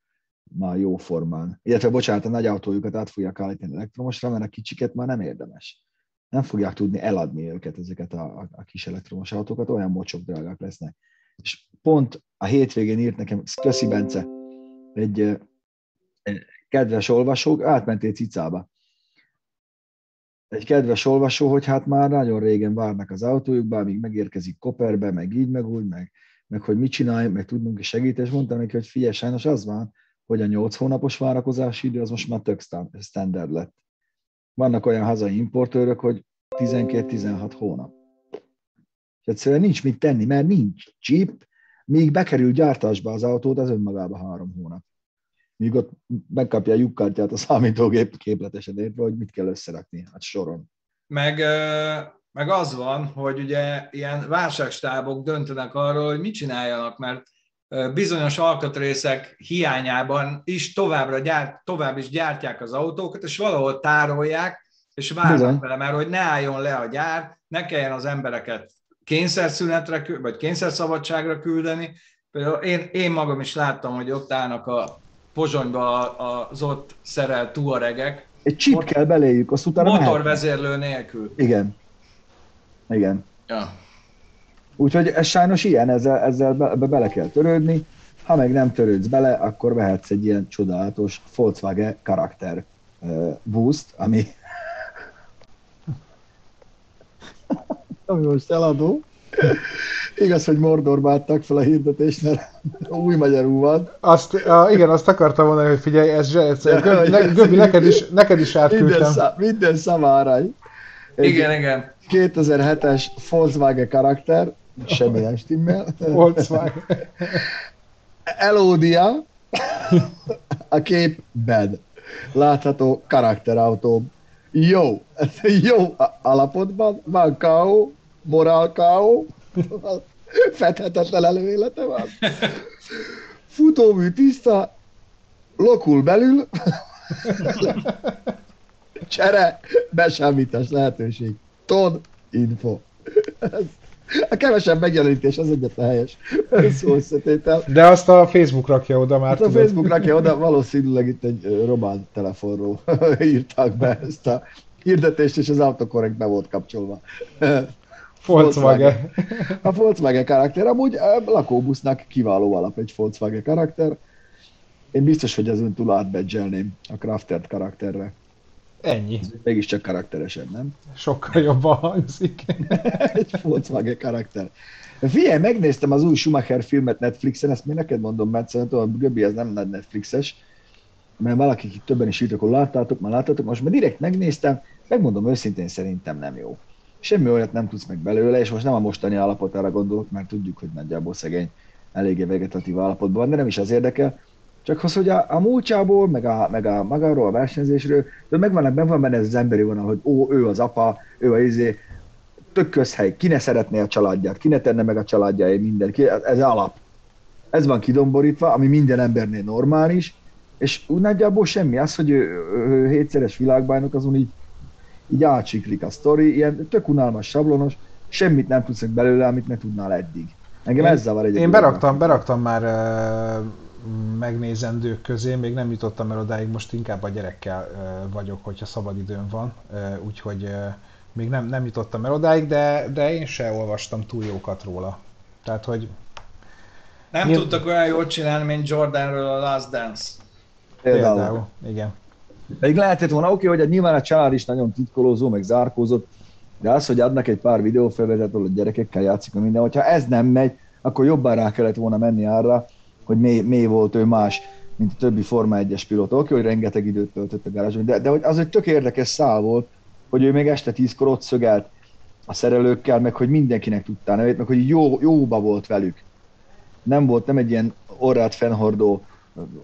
már jó formán. Illetve, bocsánat, a nagy autójukat át fogják állítani elektromosra, mert a kicsiket már nem érdemes. Nem fogják tudni eladni őket, ezeket a, a, a kis elektromos autókat, olyan mocsok drágák lesznek. És pont a hétvégén írt nekem, köszi Bence, egy, egy kedves olvasó, átmentél cicába, egy kedves olvasó, hogy hát már nagyon régen várnak az autójukba, amíg megérkezik Koperbe, meg így, meg úgy, meg, meg hogy mit csinálj, meg tudnunk is segíteni, és mondtam neki, hogy figyelj, sajnos az van, hogy a 8 hónapos várakozási idő az most már tök standard lett. Vannak olyan hazai importőrök, hogy 12-16 hónap. És egyszerűen nincs mit tenni, mert nincs chip, míg bekerül gyártásba az autót, az önmagában három hónap míg ott megkapja a lyukkártyát a számítógép képletesen hogy mit kell összerakni, hát soron. Meg, meg az van, hogy ugye ilyen válságstábok döntenek arról, hogy mit csináljanak, mert bizonyos alkatrészek hiányában is továbbra gyárt, tovább is gyártják az autókat, és valahol tárolják, és várnak vele, mert hogy ne álljon le a gyár, ne kelljen az embereket kényszerszünetre, vagy kényszerszabadságra küldeni. Például én, én magam is láttam, hogy ott állnak a Pozsonyba az ott szerelt tuaregek. Egy chip kell beléjük, azt utána Motorvezérlő nélkül. Igen. Igen. Ja. Úgyhogy ez sajnos ilyen, ezzel, ezzel be, be, bele kell törődni. Ha meg nem törődsz bele, akkor vehetsz egy ilyen csodálatos Volkswagen karakter uh, boost, ami ami most eladó. Igaz, hogy Mordorba adtak fel a hirdetésnél, új magyarul van. Azt, a, igen, azt akartam mondani, hogy figyelj, ez, ez Göbi, ne, Göbi neked, is, neked is átküldtem. Minden, szá, minden szavárány. Igen, igen. 2007-es Volkswagen karakter, semmilyen stimmel. Volkswagen. Elodia, a kép bed. Látható karakterautó. Jó, jó alapotban, van K.O., morál K.O., Fethetetlen előélete van. Futómű tiszta, lokul belül, csere, besámítás lehetőség. Ton, info. A kevesebb megjelenítés az egyetlen helyes szó összetétel. De azt a Facebook rakja oda már. Hát a Facebook rakja oda, valószínűleg itt egy román telefonról írták be ezt a hirdetést, és az autokorrekt be volt kapcsolva. Volkswagen. A Volkswagen karakter, amúgy a lakóbusznak kiváló alap egy Volkswagen karakter. Én biztos, hogy ezen túl átbedzselném a Craftert karakterre. Ennyi. Ez mégiscsak karakteresebb, nem? Sokkal jobban hangzik. egy Volkswagen karakter. Figyelj, megnéztem az új Schumacher filmet Netflixen, ezt még neked mondom, mert szerintem a Göbi az nem nagy Netflixes, mert valakik itt többen is írtak, hogy láttátok, már láttátok, most már direkt megnéztem, megmondom őszintén, szerintem nem jó. Semmi olyat nem tudsz meg belőle, és most nem a mostani állapotára gondolok, mert tudjuk, hogy nagyjából szegény eléggé vegetatív állapotban van, de nem is az érdekel, csak az, hogy a, a múltjából, meg, a, meg a magáról, a versenyzésről, de megvan, meg van benne ez az emberi vonal, hogy ó, ő az apa, ő a izé, tök közhely, ki ne szeretné a családját, ki ne tenne meg a családjáért mindenki, ez alap. Ez van kidomborítva, ami minden embernél normális, és úgy nagyjából semmi. Az, hogy ő, ő, hétszeres világbajnok, azon így, így átsiklik a sztori, ilyen tök unalmas, sablonos, semmit nem tudsz belőle, amit ne tudnál eddig. Engem én, ez zavar egy Én beraktam, beraktam már uh, megnézendők közé, még nem jutottam el odáig, most inkább a gyerekkel vagyok, hogyha szabadidőm van, úgyhogy még nem, nem jutottam el odáig, de, de én se olvastam túl jókat róla. Tehát, hogy... Nem Nyilv... tudtak olyan jól csinálni, mint Jordanről a Last Dance. Például. Például. Igen. Pedig lehetett volna, oké, okay, hogy nyilván a család is nagyon titkolózó, meg zárkózott, de az, hogy adnak egy pár videófelvezetet, ahol a gyerekekkel játszik, minden, hogyha ez nem megy, akkor jobban rá kellett volna menni arra, hogy mély, volt ő más, mint a többi Forma 1-es pilóta. Oké, hogy rengeteg időt töltött a garázsban, de, de az egy tök érdekes szál volt, hogy ő még este tízkor ott szögelt a szerelőkkel, meg hogy mindenkinek tudtál nevét, meg hogy jó, jóba volt velük. Nem volt, nem egy ilyen orrát fennhordó,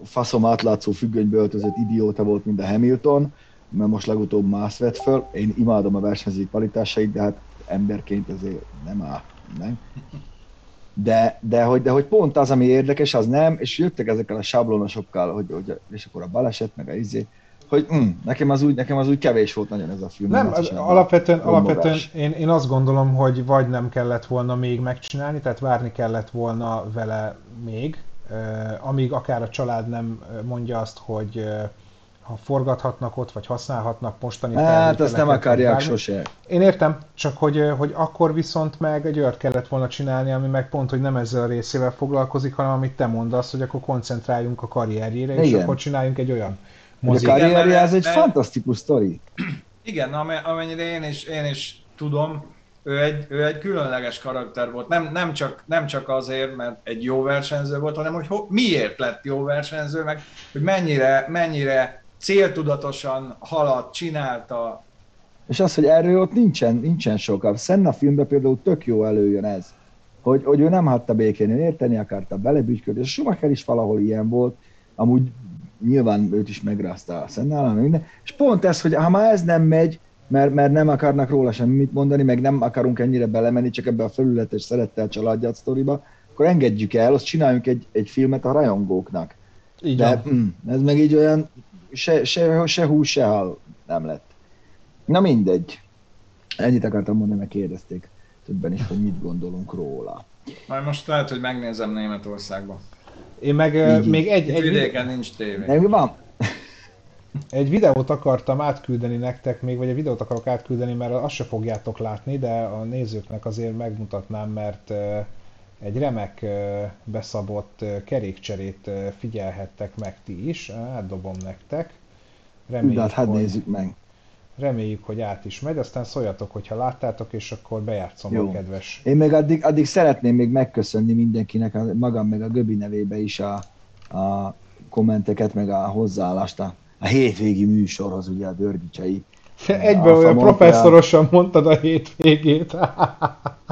faszom átlátszó függönybe öltözött idióta volt, mint a Hamilton, mert most legutóbb más vett föl. Én imádom a versenyzői kvalitásait, de hát emberként ezért nem áll. Nem? De, de, hogy, de hogy pont az, ami érdekes, az nem, és jöttek ezekkel a sablonosokkal, hogy, hogy és akkor a baleset, meg a izé, hogy mm, nekem, az úgy, nekem az úgy kevés volt nagyon ez a film. Nem, az, alapvetően, alapvetően én, én azt gondolom, hogy vagy nem kellett volna még megcsinálni, tehát várni kellett volna vele még, amíg akár a család nem mondja azt, hogy ha forgathatnak ott, vagy használhatnak mostani Hát azt nem akarják bármi. sose. Én értem, csak hogy, hogy akkor viszont meg egy olyat kellett volna csinálni, ami meg pont, hogy nem ezzel a részével foglalkozik, hanem amit te mondasz, hogy akkor koncentráljunk a karrierjére, Igen. és akkor csináljunk egy olyan mozi. A karrierje ez egy mert, fantasztikus sztori. Igen, amennyire én is, én is tudom, ő egy, ő egy különleges karakter volt. Nem, nem, csak, nem csak azért, mert egy jó versenyző volt, hanem hogy ho, miért lett jó versenyző, meg hogy mennyire, mennyire céltudatosan haladt, csinálta. És az, hogy erről ott nincsen, nincsen sok. Senna filmben például tök jó előjön ez, hogy, hogy ő nem hagyta békén, ő érteni akarta, belebügyködni, és Schumacher is valahol ilyen volt, amúgy nyilván őt is megrázta a Senna, minden. És pont ez, hogy ha már ez nem megy, mert, mert nem akarnak róla semmit mondani, meg nem akarunk ennyire belemenni, csak ebbe a felületes szerettel családját sztoriba, akkor engedjük el, azt csináljunk egy, egy filmet a rajongóknak. Így De mm, ez meg így olyan se, se, se hús, se hal nem lett. Na mindegy. Ennyit akartam mondani, mert kérdezték többen is, hogy mit gondolunk róla. Majd most lehet, hogy megnézem Németországban. Én meg Így. még egy... egy vidéken nincs tévé. Nem, van. Egy videót akartam átküldeni nektek még, vagy egy videót akarok átküldeni, mert azt se fogjátok látni, de a nézőknek azért megmutatnám, mert egy remek beszabott kerékcserét figyelhettek meg ti is, átdobom nektek. Reméljük, hát, hát nézzük meg. Reméljük, hogy át is megy, aztán szóljatok, hogyha láttátok, és akkor bejátszom Jó. a kedves. Én meg addig, addig szeretném még megköszönni mindenkinek, a, magam meg a Göbi nevébe is a, a kommenteket, meg a hozzáállást a, a hétvégi műsorhoz, ugye a Dörgicsei Egyben olyan professzorosan mondtad a hétvégét.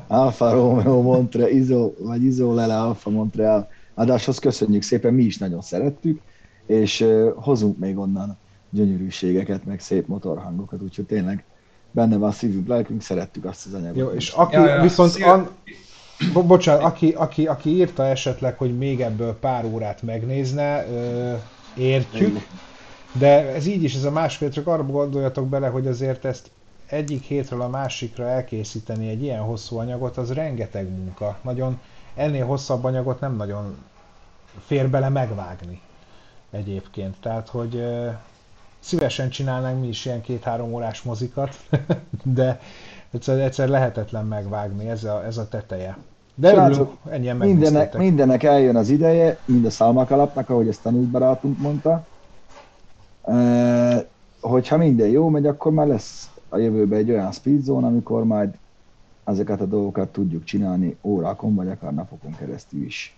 Alfa Romeo Montre, Izo, vagy Izo Lele Alfa Montreal adáshoz köszönjük szépen, mi is nagyon szerettük, és hozunk még onnan gyönyörűségeket, meg szép motorhangokat, úgyhogy tényleg benne van a szívünk, lelkünk, szerettük azt az anyagot. Jó, és aki ja, ja, viszont... An... Bo- bocsánat, aki, aki, aki írta esetleg, hogy még ebből pár órát megnézne, ö, értjük, de ez így is, ez a másfél, csak arra gondoljatok bele, hogy azért ezt egyik hétről a másikra elkészíteni egy ilyen hosszú anyagot, az rengeteg munka. Nagyon, ennél hosszabb anyagot nem nagyon fér bele megvágni egyébként. Tehát, hogy szívesen csinálnánk mi is ilyen két-három órás mozikat, de egyszer, egyszer lehetetlen megvágni, ez a, ez a teteje. De örülünk, ennyien mindenek, mindenek eljön az ideje, mind a szalmak alapnak, ahogy ezt tanult barátunk mondta. Hogyha minden jó megy, akkor már lesz a jövőben egy olyan speed zone, amikor majd ezeket a dolgokat tudjuk csinálni órákon, vagy akár napokon keresztül is.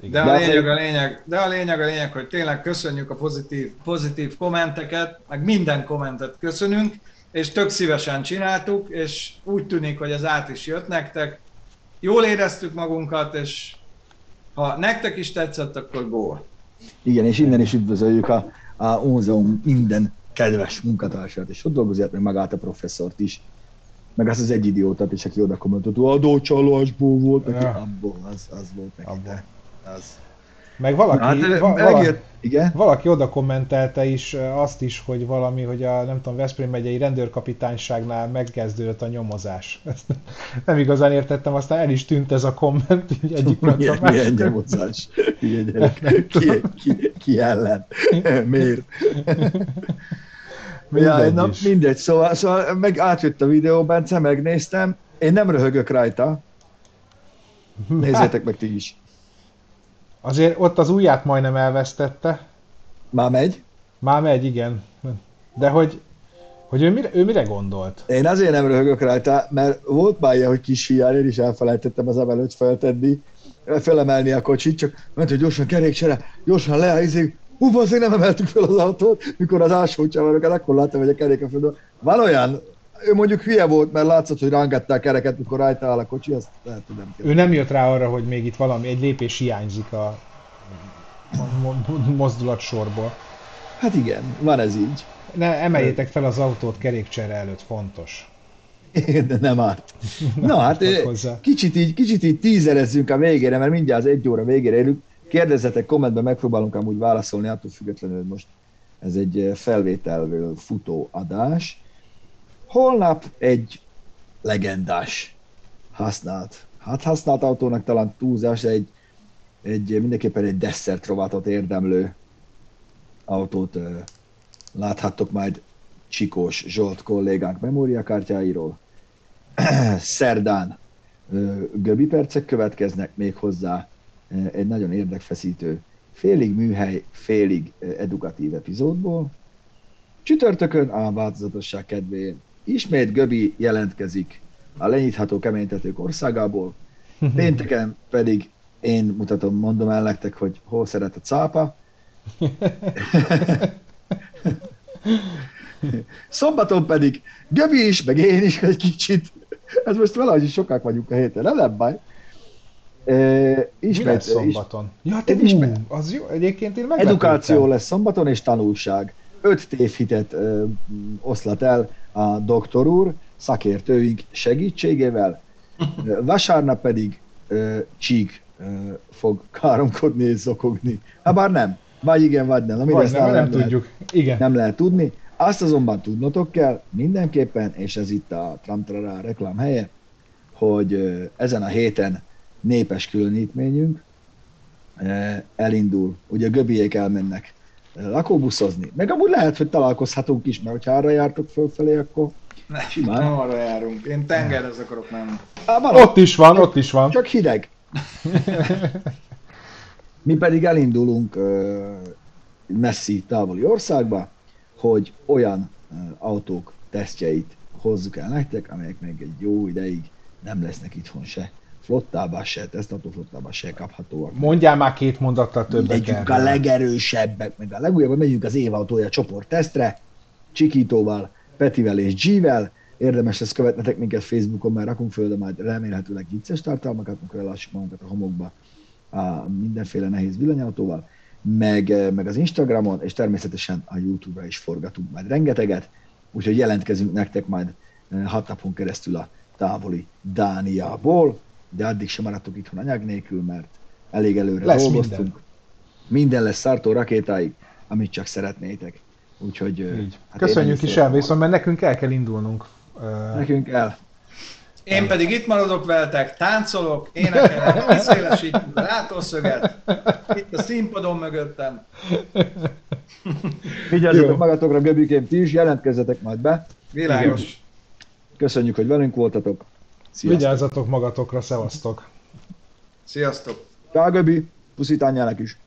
De a lényeg a lényeg, de a lényeg a lényeg, hogy tényleg köszönjük a pozitív, pozitív kommenteket, meg minden kommentet köszönünk, és tök szívesen csináltuk, és úgy tűnik, hogy ez át is jött nektek. Jól éreztük magunkat, és ha nektek is tetszett, akkor gól. Igen, és innen is üdvözöljük a, a múzeum minden kedves munkatársát, és ott dolgozott meg magát a professzort is, meg azt az egy idiótát is, aki oda kommentolt, adócsalásból volt, neki Ja. abból, az, az volt neki, Abból. de az. Meg valaki, Hát, va- va, vala, megjött, igen, valaki oda kommentelte is azt is, hogy valami, hogy a nem tudom, Veszprém megyei rendőrkapitányságnál megkezdődött a nyomozás. Ezt nem igazán értettem, aztán el is tűnt ez a komment így egyik milyen, a milyen nyomozás. Gyerek. Ki, ki, ki ellen? Miért? Ja, Mindegy na, is. mindegy, szóval, szóval meg átjött a videó, Bence, megnéztem. Én nem röhögök rajta, nézzétek meg ti is. Azért ott az ujját majdnem elvesztette. Már megy. Már megy, igen. De hogy, hogy ő, mire, ő mire gondolt? Én azért nem röhögök rajta, mert volt már ilyen, hogy kis hiány, én is elfelejtettem az előtt feltenni, felemelni a kocsit, csak ment, hogy gyorsan keréksere, gyorsan le, izé, hú, azért nem emeltük fel az autót, mikor az ásó csavarokat, akkor láttam, hogy a kerék a földön. Van olyan, ő mondjuk hülye volt, mert látszott, hogy rángatta a kereket, mikor rajta áll a kocsi, azt lehet, hogy nem kell. Ő nem jött rá arra, hogy még itt valami, egy lépés hiányzik a mo- mo- mozdulat sorból. Hát igen, van ez így. Ne emeljétek fel az autót kerékcsere előtt, fontos. De nem árt. Na hát, hozzá. kicsit így, kicsit így tízerezzünk a végére, mert mindjárt az egy óra végére élünk. Kérdezzetek kommentben, megpróbálunk amúgy válaszolni, attól függetlenül, hogy most ez egy ö, felvételről futó adás. Holnap egy legendás használt, hát használt autónak talán túlzás, egy, egy mindenképpen egy desszert rovatot érdemlő autót ö, láthattok majd Csikós Zsolt kollégánk memóriakártyáiról. Szerdán ö, göbi percek következnek még hozzá egy nagyon érdekfeszítő félig műhely, félig edukatív epizódból. Csütörtökön a változatosság kedvéért ismét Göbi jelentkezik a lenyitható keménytetők országából, pénteken pedig én mutatom, mondom el nektek, hogy hol szeret a cápa. Szombaton pedig Göbi is, meg én is egy kicsit. Ez most valahogy is sokak vagyunk a héten, nem, nem baj. E, Mi ismét, lesz szombaton? Ja, te ú, az jó, egyébként én is, edukáció lesz szombaton és tanulság. Öt tévhitet ö, oszlat el a doktor úr szakértőink segítségével. Vasárnap pedig ö, Csík ö, fog káromkodni és zokogni. Hát bár nem. Vagy igen, vagy nem. Ami Vagy nem, nem, nem lehet- tudjuk. Igen. nem lehet tudni. Azt azonban tudnotok kell mindenképpen, és ez itt a Tramtrara reklám helye, hogy ezen a héten népes különítményünk elindul. Ugye a göbiek elmennek lakóbuszozni. Meg amúgy lehet, hogy találkozhatunk is, mert ha arra jártok fölfelé, akkor Ne, Simán. nem arra járunk. Én tengerhez akarok menni. Á, van, Ott is van, ott is van. csak hideg. Mi pedig elindulunk ö, messzi távoli országba, hogy olyan ö, autók tesztjeit hozzuk el nektek, amelyek még egy jó ideig nem lesznek itthon se flottában se, tesztautó flottában se kaphatóak. Mondjál már két mondattal többet Megyünk a legerősebbek, meg a legújabb, megyünk az évautója csoport tesztre, Csikítóval, Petivel és G-vel, érdemes ezt követnetek minket Facebookon, mert rakunk föl, de majd remélhetőleg vicces tartalmakat, amikor elassuk magunkat a homokba a mindenféle nehéz villanyautóval, meg, meg az Instagramon, és természetesen a YouTube-ra is forgatunk majd rengeteget, úgyhogy jelentkezünk nektek majd eh, hat napon keresztül a távoli Dániából, de addig sem maradtok itthon anyag nélkül, mert elég előre Lesz dolgoztunk. minden. minden lesz szartó rakétáig, amit csak szeretnétek. Úgyhogy Így. hát Köszönjük is szerettem el, mert nekünk el kell indulnunk. Nekünk el. Én pedig itt maradok veletek, táncolok, énekelek, kiszélesítjük a látószöget, itt a színpadon mögöttem. Vigyázzatok magatokra, Göbikém, ti is, jelentkezzetek majd be. Világos. Köszönjük, hogy velünk voltatok. Sziasztok. Vigyázzatok magatokra, szevasztok! Sziasztok! Ciao, Göbi. Puszit anyjának is.